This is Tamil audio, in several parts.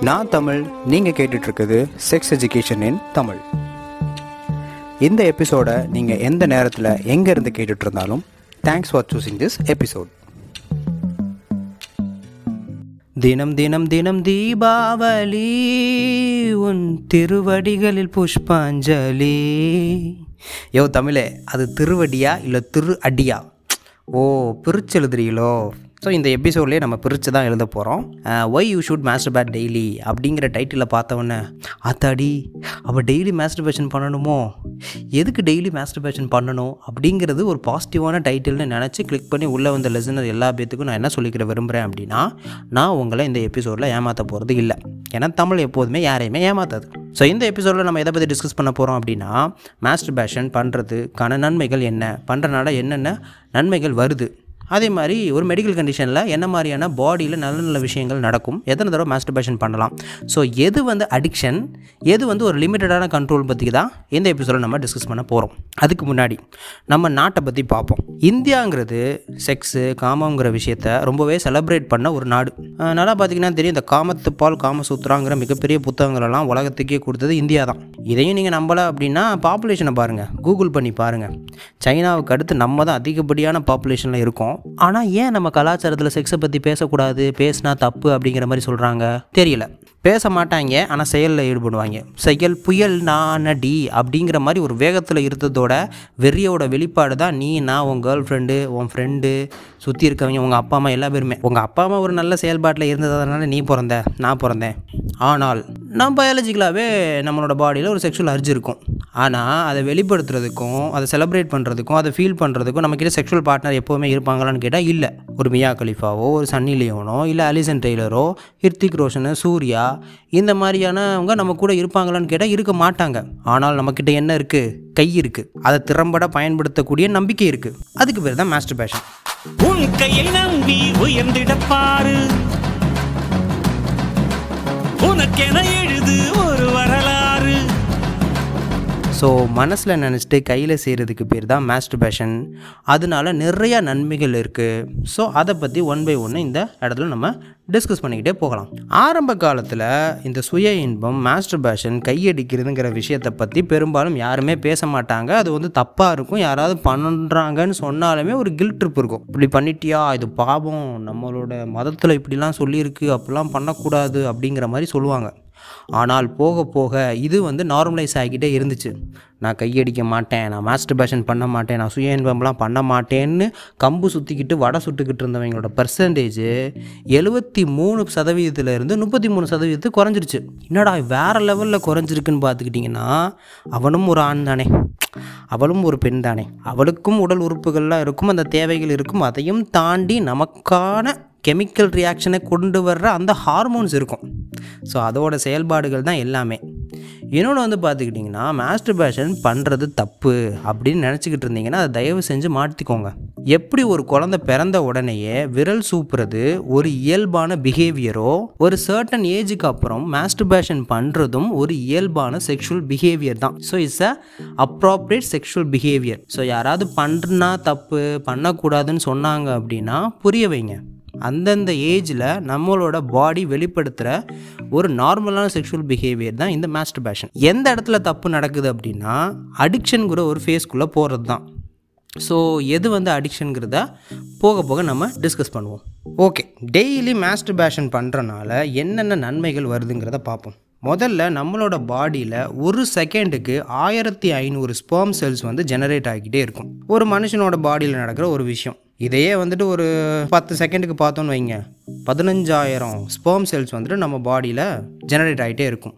நான் தமிழ் நீங்கள் கேட்டுட்ருக்குது செக்ஸ் எஜுகேஷன் இன் தமிழ். இந்த எபிசோடை நீங்கள் எந்த நேரத்தில் எங்கேருந்து கேட்டுட்டு இருந்தாலும் thanks for choosing this episode தினம் தினம் தினம் தீபாவளி உன் திருவடிகளில் புஷ்பாஞ்சலி. யோ தமிழே அது திருவடியா இல்லை திரு அடியா ஓ பிரிச்சு எழுதுறீங்களோ? ஸோ இந்த எபிசோட்லேயே நம்ம பிரித்து தான் எழுத போகிறோம் why you should masturbate daily அப்படிங்கிற டைட்டிலில் பார்த்தவொன்னே ஆத்தாடி அவள் டெய்லி மாஸ்டர்பேஷன் பண்ணணுமோ? எதுக்கு டெய்லி மாஸ்டர்பேஷன் பண்ணணும்? அப்படிங்கிறது ஒரு பாசிட்டிவான டைட்டில்னு நினச்சி கிளிக் பண்ணி உள்ளே வந்த லெசனர் எல்லா பேத்துக்கும் நான் என்ன சொல்லிக்கிற விரும்புகிறேன் அப்படின்னா நான் உங்களை இந்த எபிசோடில் ஏமாற்ற போகிறது இல்லை. ஏன்னா தமிழ் எப்போதுமே யாரையுமே ஏமாத்தாது. ஸோ இந்த எபிசோடில் நம்ம எதை பற்றி டிஸ்கஸ் பண்ண போகிறோம் அப்படின்னா மாஸ்டர் பேஷன் பண்ணுறதுக்கான நன்மைகள் என்ன? பண்ணுறனால என்னென்ன நன்மைகள் வருது? அதே மாதிரி ஒரு மெடிக்கல் கண்டிஷனில் என்ன மாதிரியான பாடியில் நல்ல நல்ல விஷயங்கள் நடக்கும்? எத்தனை தடவை மாஸ்டர்பேஷன் பண்ணலாம்? ஸோ எது வந்து அடிக்ஷன் எது வந்து ஒரு லிமிட்டடான கண்ட்ரோல் பற்றி தான் இந்த எபிசோடில் நம்ம டிஸ்கஸ் பண்ண போகிறோம் அதுக்கு முன்னாடி நம்ம நாட்டை பற்றி பார்ப்போம். இந்தியாங்கிறது செக்ஸு காமங்கிற விஷயத்த ரொம்பவே செலப்ரேட் பண்ண ஒரு நாடு. நல்லா பார்த்தீங்கன்னா தெரியும் இந்த காமத்து பால் காமசூத்ராங்கிற மிகப்பெரிய புத்தகங்களெல்லாம் உலகத்துக்கே கொடுத்தது இந்தியா தான். இதையும் நீங்கள் நம்பலை அப்படின்னா பாப்புலேஷனை பாருங்கள் கூகுள் பண்ணி பாருங்கள் சைனாவுக்கு அடுத்து நம்ம தான் அதிகப்படியான பாப்புலேஷனில் இருக்கோம். ஆனால் ஏன் நம்ம கலாச்சாரத்தில் செக்ஸை பற்றி பேசக்கூடாது பேசினா தப்பு அப்படிங்கிற மாதிரி சொல்கிறாங்க தெரியல. பேச மாட்டாங்க ஆனால் செயலில் ஈடுபடுவாங்க. செயல் புயல் நான் டி அப்படிங்கிற மாதிரி ஒரு வேகத்தில் இருந்ததோட வெறியோட வெளிப்பாடு தான் நீ நான் உன் கேர்ள் ஃப்ரெண்டு உன் ஃப்ரெண்டு சுற்றி இருக்கவங்க உங்கள் அப்பா அம்மா எல்லா பேருமே. உங்கள் அப்பா அம்மா ஒரு நல்ல செயல்பாட்டில் இருந்ததுனால நீ பிறந்த நான் பிறந்தேன். ஆனால் நம்ம பயாலஜிக்கலாகவே நம்மளோட பாடியில் ஒரு செக்ஷுவல் அர்ஜ் இருக்கும். ஆனால் அதை வெளிப்படுத்துறதுக்கும் அதை செலிப்ரேட் பண்ணுறதுக்கும் அதை ஃபீல் பண்ணுறதுக்கும் நம்மக்கிட்ட செக்ஷுவல் பார்ட்னர் எப்போவுமே இருப்பாங்களான்னு கேட்டால் இல்லை. ஒரு மியா கலிஃபாவோ ஒரு சன்னி லியோனோ இல்லை அலிசன் டெய்லரோ ஹிர்திக் ரோஷனு சூர்யா இந்த மாதிரியானவங்க நம்ம கூட இருப்பாங்களான்னு கேட்டால் இருக்க மாட்டாங்க. ஆனால் நம்மக்கிட்ட என்ன இருக்குது கை இருக்குது அதை திறம்பட பயன்படுத்தக்கூடிய நம்பிக்கை இருக்குது அதுக்கு பேர் தான் மாஸ்டர் பேஷன் உன் கையை நம்பி உயர்ந்திடப்பாரு. உனக்கென ஸோ மனசில் நினச்சிட்டு கையில் செய்கிறதுக்கு பேர் தான் மாஸ்டர்பேஷன் அதனால நிறையா நன்மைகள் இருக்குது ஸோ அதை பற்றி ஒன் பை ஒன்று இந்த இடத்துல நம்ம டிஸ்கஸ் பண்ணிக்கிட்டே போகலாம். ஆரம்ப காலத்தில் இந்த சுய இன்பம் மாஸ்டர்பேஷன் கையடிக்கிறதுங்கிற விஷயத்தை பற்றி பெரும்பாலும் யாருமே பேச மாட்டாங்க. அது வந்து தப்பாக இருக்கும். யாராவது பண்ணுறாங்கன்னு சொன்னாலுமே ஒரு கில்ட் ட்ரிப் இருக்கும். இப்படி பண்ணிட்டியா? இது பாவம். நம்மளோட மதத்தில் இப்படிலாம் சொல்லியிருக்கு. அப்படிலாம் பண்ணக்கூடாது அப்படிங்கிற மாதிரி சொல்லுவாங்க. ஆனால் போக போக இது வந்து நார்மலைஸ் ஆகிக்கிட்டே இருந்துச்சு. நான் கையடிக்க மாட்டேன் நான் மாஸ்டர் பேஷன் பண்ண மாட்டேன் நான் சுய இன்பம்லாம் பண்ண மாட்டேன்னு கம்பு சுற்றிக்கிட்டு வடை சுட்டுக்கிட்டு இருந்தவங்களோட பர்சன்டேஜ் எழுபத்தி மூணு சதவீதத்துலேருந்து முப்பத்தி மூணு சதவீதத்துக்கு குறைஞ்சிருச்சு. என்னடா வேறு லெவலில் குறைஞ்சிருக்குன்னு பார்த்துக்கிட்டிங்கன்னா அவனும் ஒரு ஆண் தானே. அவளும் ஒரு பெண் தானே. அவளுக்கும் உடல் உறுப்புகள்லாம் இருக்கும் அந்த தேவைகள் இருக்கும் அதையும் தாண்டி நமக்கான கெமிக்கல் ரியாக்ஷனை கொண்டு வர்ற அந்த ஹார்மோன்ஸ் இருக்கும். ஸோ அதோட செயல்பாடுகள் தான் எல்லாமே. இன்னொன்று வந்து பார்த்துக்கிட்டிங்கன்னா மாஸ்டர்பேஷன் பண்ணுறது தப்பு அப்படின்னு நினச்சிக்கிட்டு இருந்தீங்கன்னா அதை தயவு செஞ்சு மாற்றிக்கோங்க. எப்படி ஒரு குழந்தை பிறந்த உடனேயே விரல் சூப்புறது ஒரு இயல்பான பிஹேவியரோ ஒரு சர்டன் ஏஜுக்கு அப்புறம் மாஸ்டர்பேஷன் பண்ணுறதும் ஒரு இயல்பான செக்ஷுவல் பிஹேவியர் தான். So it's a appropriate sexual behaviour so யாராவது பண்ணுறனா தப்பு பண்ணக்கூடாதுன்னு சொன்னாங்க அப்படின்னா புரிய வைங்க. அந்தந்த ஏஜில் நம்மளோட பாடி வெளிப்படுத்துகிற ஒரு நார்மலான செக்ஷுவல் பிஹேவியர் தான் இந்த மாஸ்டர்பேஷன் எந்த இடத்துல தப்பு நடக்குது அப்படின்னா அடிக்ஷனுங்கிற ஒரு ஃபேஸ்க்குள்ளே போகிறது தான் ஸோ எது வந்து அடிக்ஷனுங்கிறத போக போக நம்ம டிஸ்கஸ் பண்ணுவோம். ஓகே டெய்லி மாஸ்டர்பேஷன் பண்ணுறனால என்னென்ன நன்மைகள் வருதுங்கிறத பார்ப்போம். முதல்ல நம்மளோட பாடியில் ஒரு செகண்டுக்கு ஆயிரத்தி ஐநூறு ஸ்பேம் செல்ஸ் வந்து ஜெனரேட் ஆகிக்கிட்டே இருக்கும். ஒரு மனுஷனோட பாடியில் நடக்கிற ஒரு விஷயம். இதையே வந்துட்டு ஒரு பத்து செகண்டுக்கு பார்த்தோன்னு வைங்க. பதினஞ்சாயிரம் ஸ்பெர்ம் செல்ஸ் வந்துட்டு நம்ம பாடியில் ஜெனரேட் ஆகிட்டே இருக்கும்.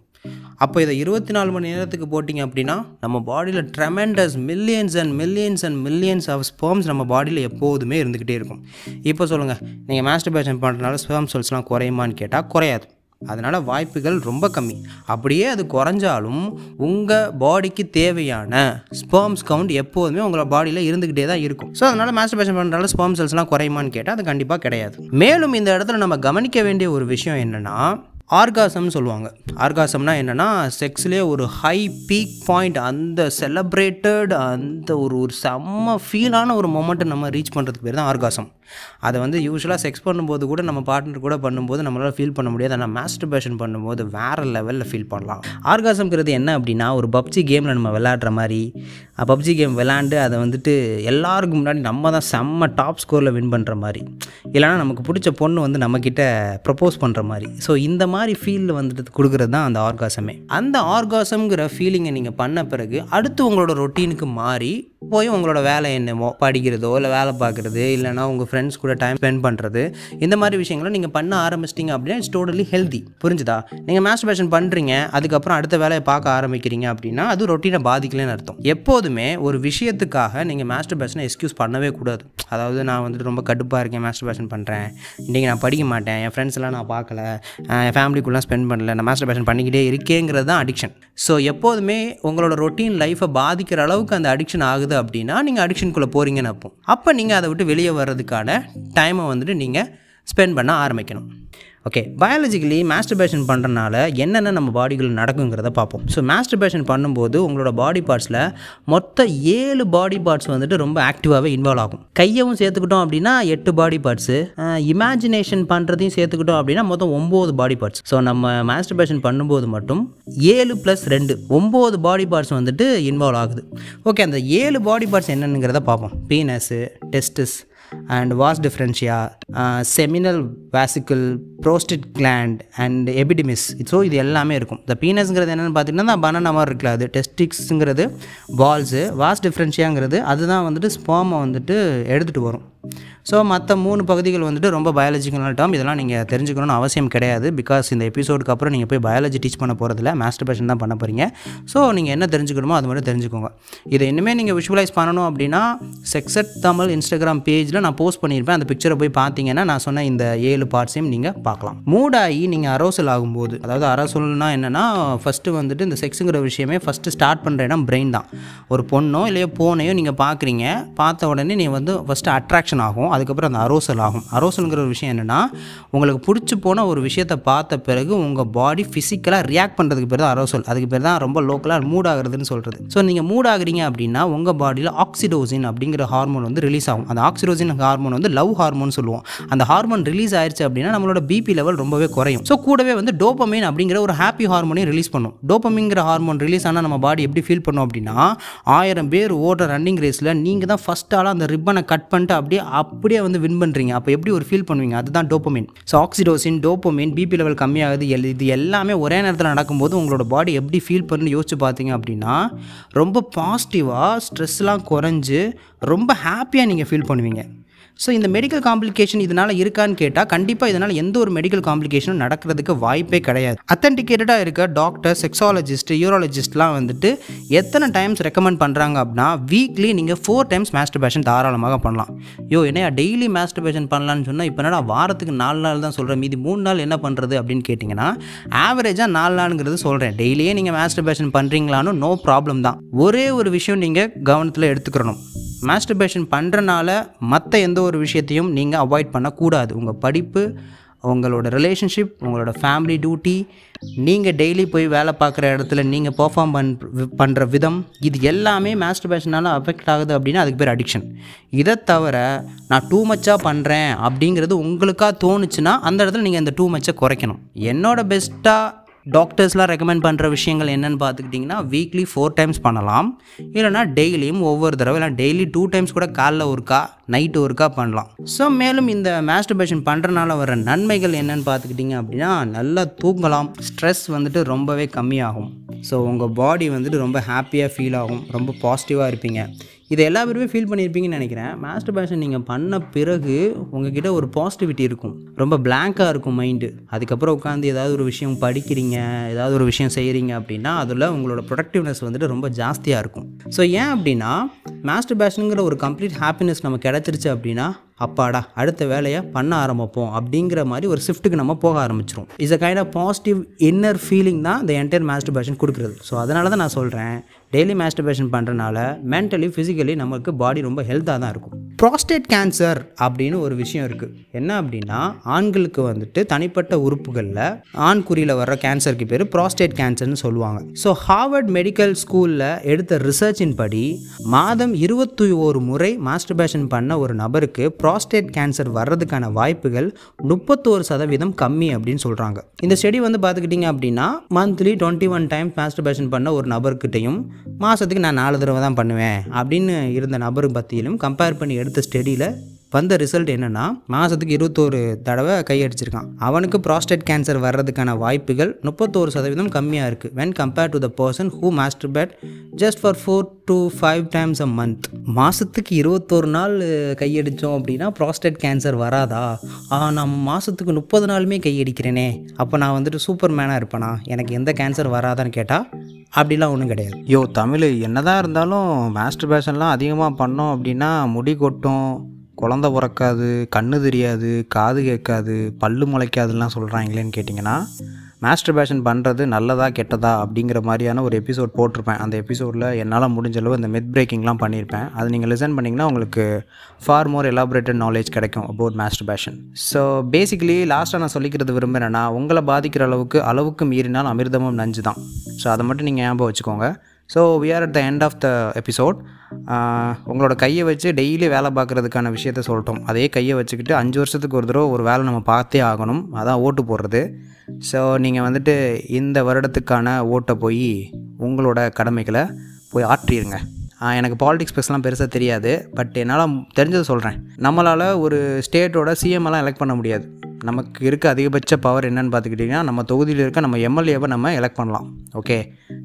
அப்போ இதை இருபத்தி நாலு மணி நேரத்துக்கு போட்டிங்க அப்படின்னா நம்ம பாடியில் tremendous millions and millions and millions of sperms நம்ம பாடியில் எப்போதுமே இருந்துக்கிட்டே இருக்கும். இப்போ சொல்லுங்கள் நீங்கள் மாஸ்டர்பேஷன் பண்ணுறதுனால ஸ்பெர்ம் செல்ஸ்லாம் குறையுமான்னு கேட்டால் குறையாது. அதனால் வாய்ப்புகள் ரொம்ப கம்மி. அப்படியே அது குறைஞ்சாலும் உங்கள் பாடிக்கு தேவையான ஸ்பேம்ஸ் கவுண்ட் எப்போதுமே உங்களோட பாடியில் இருந்துக்கிட்டே தான் இருக்கும். ஸோ அதனால் மாஸ்டர்பேஷன் பண்ணுறதால ஸ்பேம் செல்ஸ்லாம் குறையுமான்னு கேட்டால் அது கண்டிப்பாக கிடையாது. மேலும் இந்த இடத்துல நம்ம கவனிக்க வேண்டிய ஒரு விஷயம் என்னென்னா ஆர்காசம்னு சொல்லுவாங்க. ஆர்காசம்னா என்னென்னா செக்ஸ்லேயே ஒரு ஹை பீக் பாயிண்ட் அந்த செலப்ரேட்டட் அந்த ஒரு ஒரு செம்ம ஃபீலான ஒரு மொமெண்ட்டை நம்ம ரீச் பண்ணுறதுக்கு பேர் தான் ஆர்காசம் அதை வந்து யூஸ்வலாக செக்ஸ் பண்ணும்போது கூட நம்ம பார்ட்னர் கூட பண்ணும்போது நம்மளால் ஃபீல் பண்ண முடியாது. ஆனால் மாஸ்டர்பேஷன் பண்ணும்போது வேறு லெவலில் ஃபீல் பண்ணலாம். ஆர்காசம்ங்கிறது என்ன அப்படின்னா ஒரு பப்ஜி கேமில் நம்ம விளாட்ற மாதிரி பப்ஜி கேம் விளாண்டு அதை வந்துட்டு எல்லாருக்கும் முன்னாடி நம்ம தான் செம்ம டாப் ஸ்கோரில் வின் பண்ணுற மாதிரி. இல்லைனா நமக்கு பிடிச்ச பொண்ணு வந்து நம்மக்கிட்ட ப்ரப்போஸ் பண்ணுற மாதிரி. ஸோ இந்த மாதிரி ஃபீலில் வந்துட்டு கொடுக்குறது தான் அந்த ஆர்காசமே. அந்த ஆர்காசம்ங்கிற ஃபீலிங்கை நீங்கள் பண்ண பிறகு அடுத்து உங்களோட ரொட்டீனுக்கு மாறி போய் உங்களோட வேலை என்னமோ படிக்கிறதோ இல்லை வேலை பார்க்குறது இல்லைனா உங்கள் ஃப்ரெண்ட்ஸ் கூட டைம் ஸ்பெண்ட் பண்ணுறது இந்த மாதிரி விஷயங்களை நீங்கள் பண்ண ஆரம்பிச்சிட்டிங்க அப்படின்னா இட்ஸ் டோட்டலி ஹெல்தி புரிஞ்சுதா? நீங்கள் மாஸ்டர்பேஷன் பண்ணுறீங்க அதுக்கப்புறம் அடுத்த வேலையை பார்க்க ஆரம்பிக்கிறீங்க அப்படின்னா அது ரொட்டீனை பாதிக்கலன்னு அர்த்தம். எப்போதுமே ஒரு விஷயத்துக்காக நீங்கள் மாஸ்டர்பேஷனை எக்ஸ்கியூஸ் பண்ணவே கூடாது. அதாவது நான் வந்துட்டு ரொம்ப கடுப்பாக இருக்கேன் மாஸ்டர்பேஷன் பண்ணுறேன் இன்றைக்கி நான் படிக்க மாட்டேன் என் ஃப்ரெண்ட்ஸ் எல்லாம் நான் பார்க்கல என் ஃபேமிலிக்குள்ளே ஸ்பெண்ட் பண்ணல நான் மாஸ்டர்பேஷன் பண்ணிக்கிட்டே இருக்கேங்கிறது தான் அடிக்ஷன் ஸோ எப்போதுமே உங்களோட ரொட்டீன் லைஃப்பை பாதிக்கிற அளவுக்கு அந்த அடிக்ஷன் ஆகுது அப்படின்னா நீங்கள் அடிக்ஷனுக்குள்ளே போகிறீங்கன்னு அப்போ அப்போ நீங்கள் அதை விட்டு வெளியே வர்றதுக்கான டைமை வந்துட்டு நீங்கள் ஸ்பெண்ட் பண்ண ஆரம்பிக்கணும். ஓகே பயாலஜிக்கலி மாஸ்டர்பேஷன் பண்ணுறனால என்னென்ன நம்ம பாடிகள் நடக்குங்கிறத பார்ப்போம். ஸோ மாஸ்டர்பேஷன் பண்ணும்போது உங்களோட பாடி பார்ட்ஸில் மொத்த ஏழு பாடி பார்ட்ஸ் வந்துட்டு ரொம்ப ஆக்டிவாகவே இன்வால்வ் ஆகும். கையவும் சேர்த்துக்கிட்டோம் அப்படின்னா எட்டு பாடி பார்ட்ஸு இமேஜினேஷன் பண்ணுறதையும் சேர்த்துக்கிட்டோம் அப்படின்னா மொத்தம் ஒம்பது பாடி பார்ட்ஸ் ஸோ நம்ம மாஸ்டர்பேஷன் பண்ணும்போது மட்டும் ஏழு ப்ளஸ் ரெண்டு ஒம்பது பாடி பார்ட்ஸ் வந்துட்டு இன்வால்வ் ஆகுது. ஓகே அந்த ஏழு பாடி பார்ட்ஸ் என்னென்னுங்கிறத பார்ப்போம். Penis testis and vas deferentia seminal vesicle prostate gland and epididymis so இது எல்லாமே இருக்கும். இந்த பீனஸ்ங்கிறது என்னென்னு பார்த்தீங்கன்னா பனானா மாதிரி இருக்குல்ல அது டெஸ்டிக்ஸுங்கிறது பால்ஸு வாஸ் டிஃப்ரென்ஷியாங்கிறது அதுதான் வந்துட்டு ஸ்பாமை வந்துட்டு எடுத்துகிட்டு வரும். ஸோ மற்ற மூணு பகுதிகள் வந்துட்டு ரொம்ப பயாலஜிக்கலான டேர்ம் இதெல்லாம் நீங்கள் தெரிஞ்சுக்கணும்னு அவசியம் கிடையாது பிகாஸ் இந்த எபிசோடுக்கு அப்புறம் நீங்கள் போய் பயாலஜி டீச் பண்ண போகிறதில்ல மாஸ்டர்பேஷன் தான் பண்ண போகிறீங்க ஸோ நீங்கள் என்ன தெரிஞ்சுக்கணுமோ அது மட்டும் தெரிஞ்சுக்கோங்க. இதை இன்னுமே நீங்கள் விஷுவலைஸ் பண்ணணும் அப்படின்னா செக்ஸட் தமிழ் இன்ஸ்டாகிராம் பேஜில் நான் போஸ்ட் பண்ணியிருப்பேன். அந்த பிக்சரை போய் பார்த்தீங்கன்னா நான் சொன்ன இந்த ஏழு பார்ட்ஸையும் நீங்கள் பார்க்கலாம். மூடாகி நீங்கள் அரோசல் ஆகும்போது அதாவது அரசல்னா என்னென்னா ஃபஸ்ட்டு வந்துட்டு இந்த செக்ஸுங்கிற விஷயமே ஃபஸ்ட்டு ஸ்டார்ட் பண்ணுற இடம் பிரெயின் தான். ஒரு பொண்ணோ இல்லையோ போனையோ நீங்கள் பார்க்குறீங்க பார்த்த உடனே நீ வந்து ஃபஸ்ட்டு அட்ராக்ஷன் ஆகும் அதுக்கப்புறம் அந்த அரோசல் ஆகும். அரோசல்ங்கிற ஒரு விஷயம் என்னென்னா உங்களுக்கு பிடிச்சி போன ஒரு விஷயத்தை பார்த்த பிறகு உங்கள் பாடி ஃபிசிக்கலாக ரியாக்ட் பண்ணுறதுக்கு பேர் தான் அரோசல் அதுக்கு பேர் தான் ரொம்ப லோக்கலாக மூட் ஆகுறதுன்னு சொல்கிறது ஸோ நீங்கள் மூட் ஆகுறீங்க அப்படின்னா உங்கள் பாடியில் ஆக்சிடோசின் அப்படிங்கிற ஹார்மோன் வந்து ரிலீஸ் ஆகும். அந்த ஆக்சிடோசின் ஹார்மோன் வந்து லவ் ஹார்மோன் சொல்லுவோம். அந்த ஹார்மோன் ரிலீஸ் ஆயிடுச்சு அப்படின்னா நம்மளோட பிபி லெவல் ரொம்பவே குறையும். ஸோ கூடவே வந்து டோப்பமைன் அப்படிங்கிற ஒரு ஹாப்பி ஹார்மோனையும் ரிலீஸ் பண்ணும். டோப்பமிங்கிற ஹார்மோன் ரிலீஸ் ஆனால் நம்ம பாடி எப்படி ஃபீல் பண்ணும் அப்படின்னா ஆயிரம் பேர் ஓடுற ரன்னிங் ரேஸில் நீங்கள் தான் ஃபஸ்ட் ஆளாக அந்த ரிப்பனை கட் பண்ணிட்டு அப்படியே அப்படியே வந்து வின் பண்ணுறீங்க அப்போ எப்படி ஒரு ஃபீல் பண்ணுவீங்க? அதுதான் dopamine so oxytocin dopamine BP level கம்மியாகுது. எல் இது எல்லாமே ஒரே நேரத்தில் நடக்கும்போது உங்களோட பாடி எப்படி ஃபீல் பண்ணுன்னு யோசிச்சு பார்த்தீங்க அப்படின்னா ரொம்ப பாசிட்டிவாக ஸ்ட்ரெஸ்லாம் குறைஞ்சு ரொம்ப ஹாப்பியாக நீங்கள் ஃபீல் பண்ணுவீங்க. ஸோ இந்த மெடிக்கல் காம்ப்ளிகேஷன் இதனால் இருக்கான்னு கேட்டால் கண்டிப்பாக இதனால் எந்த ஒரு மெடிக்கல் காம்ப்ளிகேஷனும் நடக்கிறதுக்கு வாய்ப்பே கிடையாது. அத்தன்டிகேட்டடாக இருக்க டாக்டர் செக்ஸாலஜிஸ்ட் யூரோலஜிஸ்ட்லாம் வந்துட்டு எத்தனை டைம்ஸ் ரெக்கமெண்ட் பண்ணுறாங்க அப்படின்னா வீக்லி நீங்கள் ஃபோர் டைம்ஸ் மாஸ்டர்பேஷன் தாராளமாக பண்ணலாம். யோ என்னையா டெய்லி மாஸ்டர்பேஷன் பண்ணலான்னு சொன்னால் இப்போ என்னடா வாரத்துக்கு நாலு நாள் தான் சொல்கிறேன் மீதி மூணு நாள் என்ன பண்ணுறது அப்படின்னு கேட்டிங்கன்னா ஆவரேஜாக நாலு நாளுங்கிறது சொல்கிறேன் டெய்லியே நீங்கள் மாஸ்டர்பேஷன் பண்ணுறீங்களான்னு நோ ப்ராப்ளம் தான். ஒரே ஒரு விஷயம் நீங்கள் கவனத்தில் எடுத்துக்கிறணும் மாஸ்டர்பேஷன் பண்ணுறனால மற்ற எந்த ஒரு விஷயத்தையும் நீங்கள் அவாய்ட் பண்ணக்கூடாது. உங்கள் படிப்பு உங்களோட ரிலேஷன்ஷிப் உங்களோட ஃபேமிலி டியூட்டி நீங்கள் டெய்லி போய் வேலை பார்க்குற இடத்துல நீங்கள் பெர்ஃபார்ம் பண் பண்ணுற விதம் இது எல்லாமே மாஸ்டர்பேஷனால் அஃபெக்ட் ஆகுது அப்படின்னா அதுக்கு பேர் அடிக்ஷன் இதை தவிர நான் டூ மச்சாக பண்ணுறேன் அப்படிங்கிறது உங்களுக்காக தோணுச்சுன்னா அந்த இடத்துல நீங்கள் அந்த டூ மச்சை குறைக்கணும். என்னோட பெஸ்ட்டாக டாக்டர்ஸ்லாம் ரெக்கமெண்ட் பண்ணுற விஷயங்கள் என்னென்னு பார்த்துக்கிட்டிங்கன்னா வீக்லி ஃபோர் டைம்ஸ் பண்ணலாம். இல்லைனா டெய்லியும் ஒவ்வொரு தடவை இல்லை டெய்லி டூ டைம்ஸ் கூட காலைல ஒருக்கா நைட்டு ஒருக்கா பண்ணலாம். ஸோ மேலும் இந்த மாஸ்டர்பேஷன் பண்ணுறனால வர நன்மைகள் என்னென்னு பார்த்துக்கிட்டிங்க அப்படின்னா நல்லா தூங்கலாம். ஸ்ட்ரெஸ் வந்துட்டு ரொம்பவே கம்மியாகும். ஸோ உங்கள் பாடி வந்துட்டு ரொம்ப ஹாப்பியாக ஃபீல் ஆகும். ரொம்ப பாசிட்டிவாக இருப்பீங்க. இதை எல்லா பேருமே ஃபீல் பண்ணியிருப்பீங்கன்னு நினைக்கிறேன். மாஸ்டர்பேஷன் நீங்கள் பண்ண பிறகு உங்ககிட்ட ஒரு பாசிட்டிவிட்டி இருக்கும். ரொம்ப பிளாங்காக இருக்கும் மைண்டு அதுக்கப்புறம் உட்காந்து ஏதாவது ஒரு விஷயம் படிக்கிறீங்க ஏதாவது ஒரு விஷயம் செய்கிறீங்க அப்படின்னா அதில் உங்களோட ப்ரொடக்டிவ்னஸ் வந்துட்டு ரொம்ப ஜாஸ்தியாக இருக்கும். ஸோ ஏன் அப்படின்னா மாஸ்டர்பேஷனுங்கிற ஒரு கம்ப்ளீட் ஹாப்பினஸ் நம்ம கிடச்சிருச்சு அப்படின்னா அப்பாடா அடுத்த வேலையை பண்ண ஆரம்பிப்போம் அப்படிங்கிற மாதிரி ஒரு ஷிஃப்ட்டுக்கு நம்ம போக ஆரம்பிச்சிரும். Is a kind of positive inner feeling தான் இந்த என்டையர் மாஸ்டர்பேஷன் கொடுக்குறது. ஸோ அதனால தான் நான் சொல்கிறேன் டெய்லி மாஸ்டர்பேஷன் பண்ணுறனால மென்டலி ஃபிசிக்கலி நம்மளுக்கு பாடி ரொம்ப ஹெல்த்தாக தான் இருக்கும். ப்ராஸ்டேட் கேன்சர் அப்படின்னு ஒரு விஷயம் இருக்குது என்ன அப்படின்னா ஆண்களுக்கு வந்துட்டு தனிப்பட்ட உறுப்புகளில் ஆண் குறியில் வர்ற கேன்சருக்கு பேர் ப்ராஸ்டேட் கேன்சர்னு சொல்லுவாங்க. ஸோ ஹார்வர்ட் மெடிக்கல் ஸ்கூலில் எடுத்த ரிசர்ச்சின் படி மாதம் இருபத்தி ஒரு முறை மாஸ்டர்பேஷன் பண்ண ஒரு நபருக்கு ப்ராஸ்டேட் கேன்சர் வர்றதுக்கான வாய்ப்புகள் முப்பத்தோரு சதவீதம் கம்மி அப்படின்னு சொல்கிறாங்க இந்த ஸ்டடி வந்து பார்த்துக்கிட்டிங்க அப்படின்னா monthly twenty one time masturbation பண்ண ஒரு நபர்கிட்டையும் மாதத்துக்கு நான் நாலு தடவை தான் பண்ணுவேன் அப்படின்னு இருந்த நபர் பற்றியிலும் கம்பேர் பண்ணி எடுத்த ஸ்டடியில் வந்த ரிசல்ட் என்னென்னா மாதத்துக்கு இருபத்தோரு தடவை கையடிச்சிருக்கான் அவனுக்கு ப்ராஸ்டேட் கேன்சர் வர்றதுக்கான வாய்ப்புகள் முப்பத்தோரு சதவீதம் கம்மியாக இருக்குது when compare to the person who masturbate just for four to five times a month மாதத்துக்கு இருபத்தோரு நாள் கையடித்தோம் அப்படின்னா ப்ராஸ்டேட் கேன்சர் வராதா? ஆ நான் மாதத்துக்கு முப்பது நாளுமே கையடிக்கிறேனே அப்போ நான் வந்துட்டு சூப்பர் மேனாக இருப்பேனா? எனக்கு எந்த கேன்சர் வராதான்னு கேட்டால் அப்படிலாம் ஒன்றும் கிடையாது. யோ தமிழ் என்னதான் இருந்தாலும் மாஸ்டர் பேஷன்லாம் அதிகமாக பண்ணோம் அப்படின்னா முடி கொட்டும் குழந்த பிறக்காது கண்ணு தெரியாது காது கேட்காது பல்லு முளைக்காதுலாம் சொல்கிறாங்களேன்னு கேட்டிங்கன்னா மாஸ்டர்பேஷன் பண்ணுறது நல்லதா கெட்டதா அப்படிங்கிற மாதிரியான ஒரு எபிசோட் போட்டிருப்பேன். அந்த எபிசோடில் என்னால் முடிஞ்ச அளவு இந்த மித் பிரேக்கிங்லாம் பண்ணியிருப்பேன் அது நீங்கள் லிசன் பண்ணிங்கன்னா உங்களுக்கு ஃபார் மோர் எலாபரேட்டட் நாலேஜ் கிடைக்கும் அபவுட் மாஸ்டர்பேஷன் ஸோ பேசிக்கலி லாஸ்ட்டாக நான் சொல்லிக்கிறது விரும்புகிறேன்னா உங்களை பாதிக்கிற அளவுக்கு அளவுக்கு மீறினால் அமிர்தமும் நஞ்சு தான் ஸோ அதை மட்டும் நீங்கள் ஞாபகம் வச்சுக்கோங்க. So we are at the end of the episode உங்களோட கையை வச்சு டெய்லி வேலை பார்க்குறதுக்கான விஷயத்த சொல்லிட்டோம். அதே கையை வச்சுக்கிட்டு அஞ்சு வருஷத்துக்கு ஒரு தடவை ஒரு வேலை நம்ம பார்த்தே ஆகணும். அதான் ஓட்டு போடுறது. ஸோ நீங்கள் வந்துட்டு இந்த வருடத்துக்கான ஓட்டை போய் உங்களோட கடமைகளை போய் ஆற்றிடுங்க எனக்கு பாலிடிக்ஸ் பேசலாம் பெருசாக தெரியாது. பட் என்னால் தெரிஞ்சதை சொல்கிறேன் நம்மளால் ஒரு ஸ்டேட்டோட சிஎம்எல்லாம் எலெக்ட் பண்ண முடியாது. நமக்கு இருக்க அதிகபட்ச பவர் என்னன்னு பார்த்துக்கிட்டிங்கன்னா நம்ம தொகுதியில் இருக்க நம்ம எம்எல்ஏவை நம்ம எலெக்ட் பண்ணலாம். ஓகே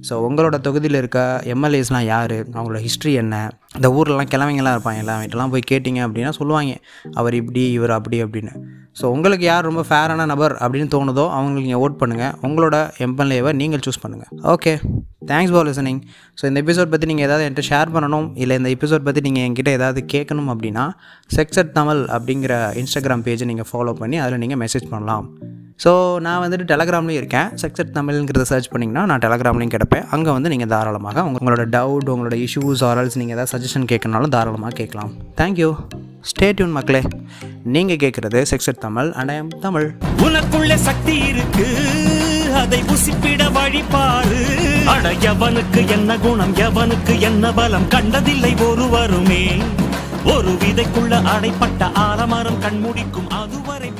ஸோ உங்களோட தொகுதியில் இருக்க எம்எல்ஏஸ்லாம் யார்? அவங்களோட ஹிஸ்ட்ரி என்ன? இந்த ஊர்லலாம் கிழமைங்களாம் இருப்பாங்க எல்லாம் வீட்டெல்லாம் போய் கேட்டிங்க அப்படின்னா சொல்லுவாங்க அவர் இப்படி இவர் அப்படி அப்படின்னு. ஸோ உங்களுக்கு யார் ரொம்ப ஃபேரான நபர் அப்படின்னு தோணுதோ அவங்களுக்கு நீங்கள் ஓட் பண்ணுங்கள் உங்களோட எம்எல்ஏவை நீங்கள் சூஸ் பண்ணுங்கள் okay thanks for listening so இந்த எபிசோட் பற்றி நீங்கள் ஏதாவது என்கிட்ட ஷேர் பண்ணணும் இல்லை இந்த எபிசோட் பற்றி நீங்கள் என்கிட்ட ஏதாவது கேட்கணும் அப்படின்னா செக்ஸட் தமிழ் அப்படிங்கிற இன்ஸ்டாகிராம் பேஜை நீங்கள் ஃபாலோ பண்ணி அதில் நீங்கள் மெசேஜ் பண்ணலாம். ஸோ நான் வந்துட்டு டெலகிராம்லேயும் இருக்கேன். சக்ஸட் தமிழ்ங்கிறத சர்ச் பண்ணிங்கன்னா நான் டெலகிராம்லேயும் கிடப்பேன். அங்கே வந்து நீங்கள் தாராளமாக உங்களோட டவுட் உங்களோட இஷ்யூஸ் ஆரல்ஸ் நீங்கள் ஏதாவது சஜஷன் கேட்கணுனாலும் தாராளமாக கேட்கலாம். தேங்க்யூ ஸ்டே டியூன் மக்களே. நீங்கள் கேட்குறது sex ed Tamil and I Tamil உனக்குள்ள சக்தி இருக்கு. அதை உசிப்பிட வழிபாடு. அட எவனுக்கு என்ன குணம் எவனுக்கு என்ன பலம்? கண்டதில்லை ஒருவருமே. ஒரு விதைக்குள்ள அடைப்பட்ட ஆலமரம் கண்முடிக்கும். அதுவரை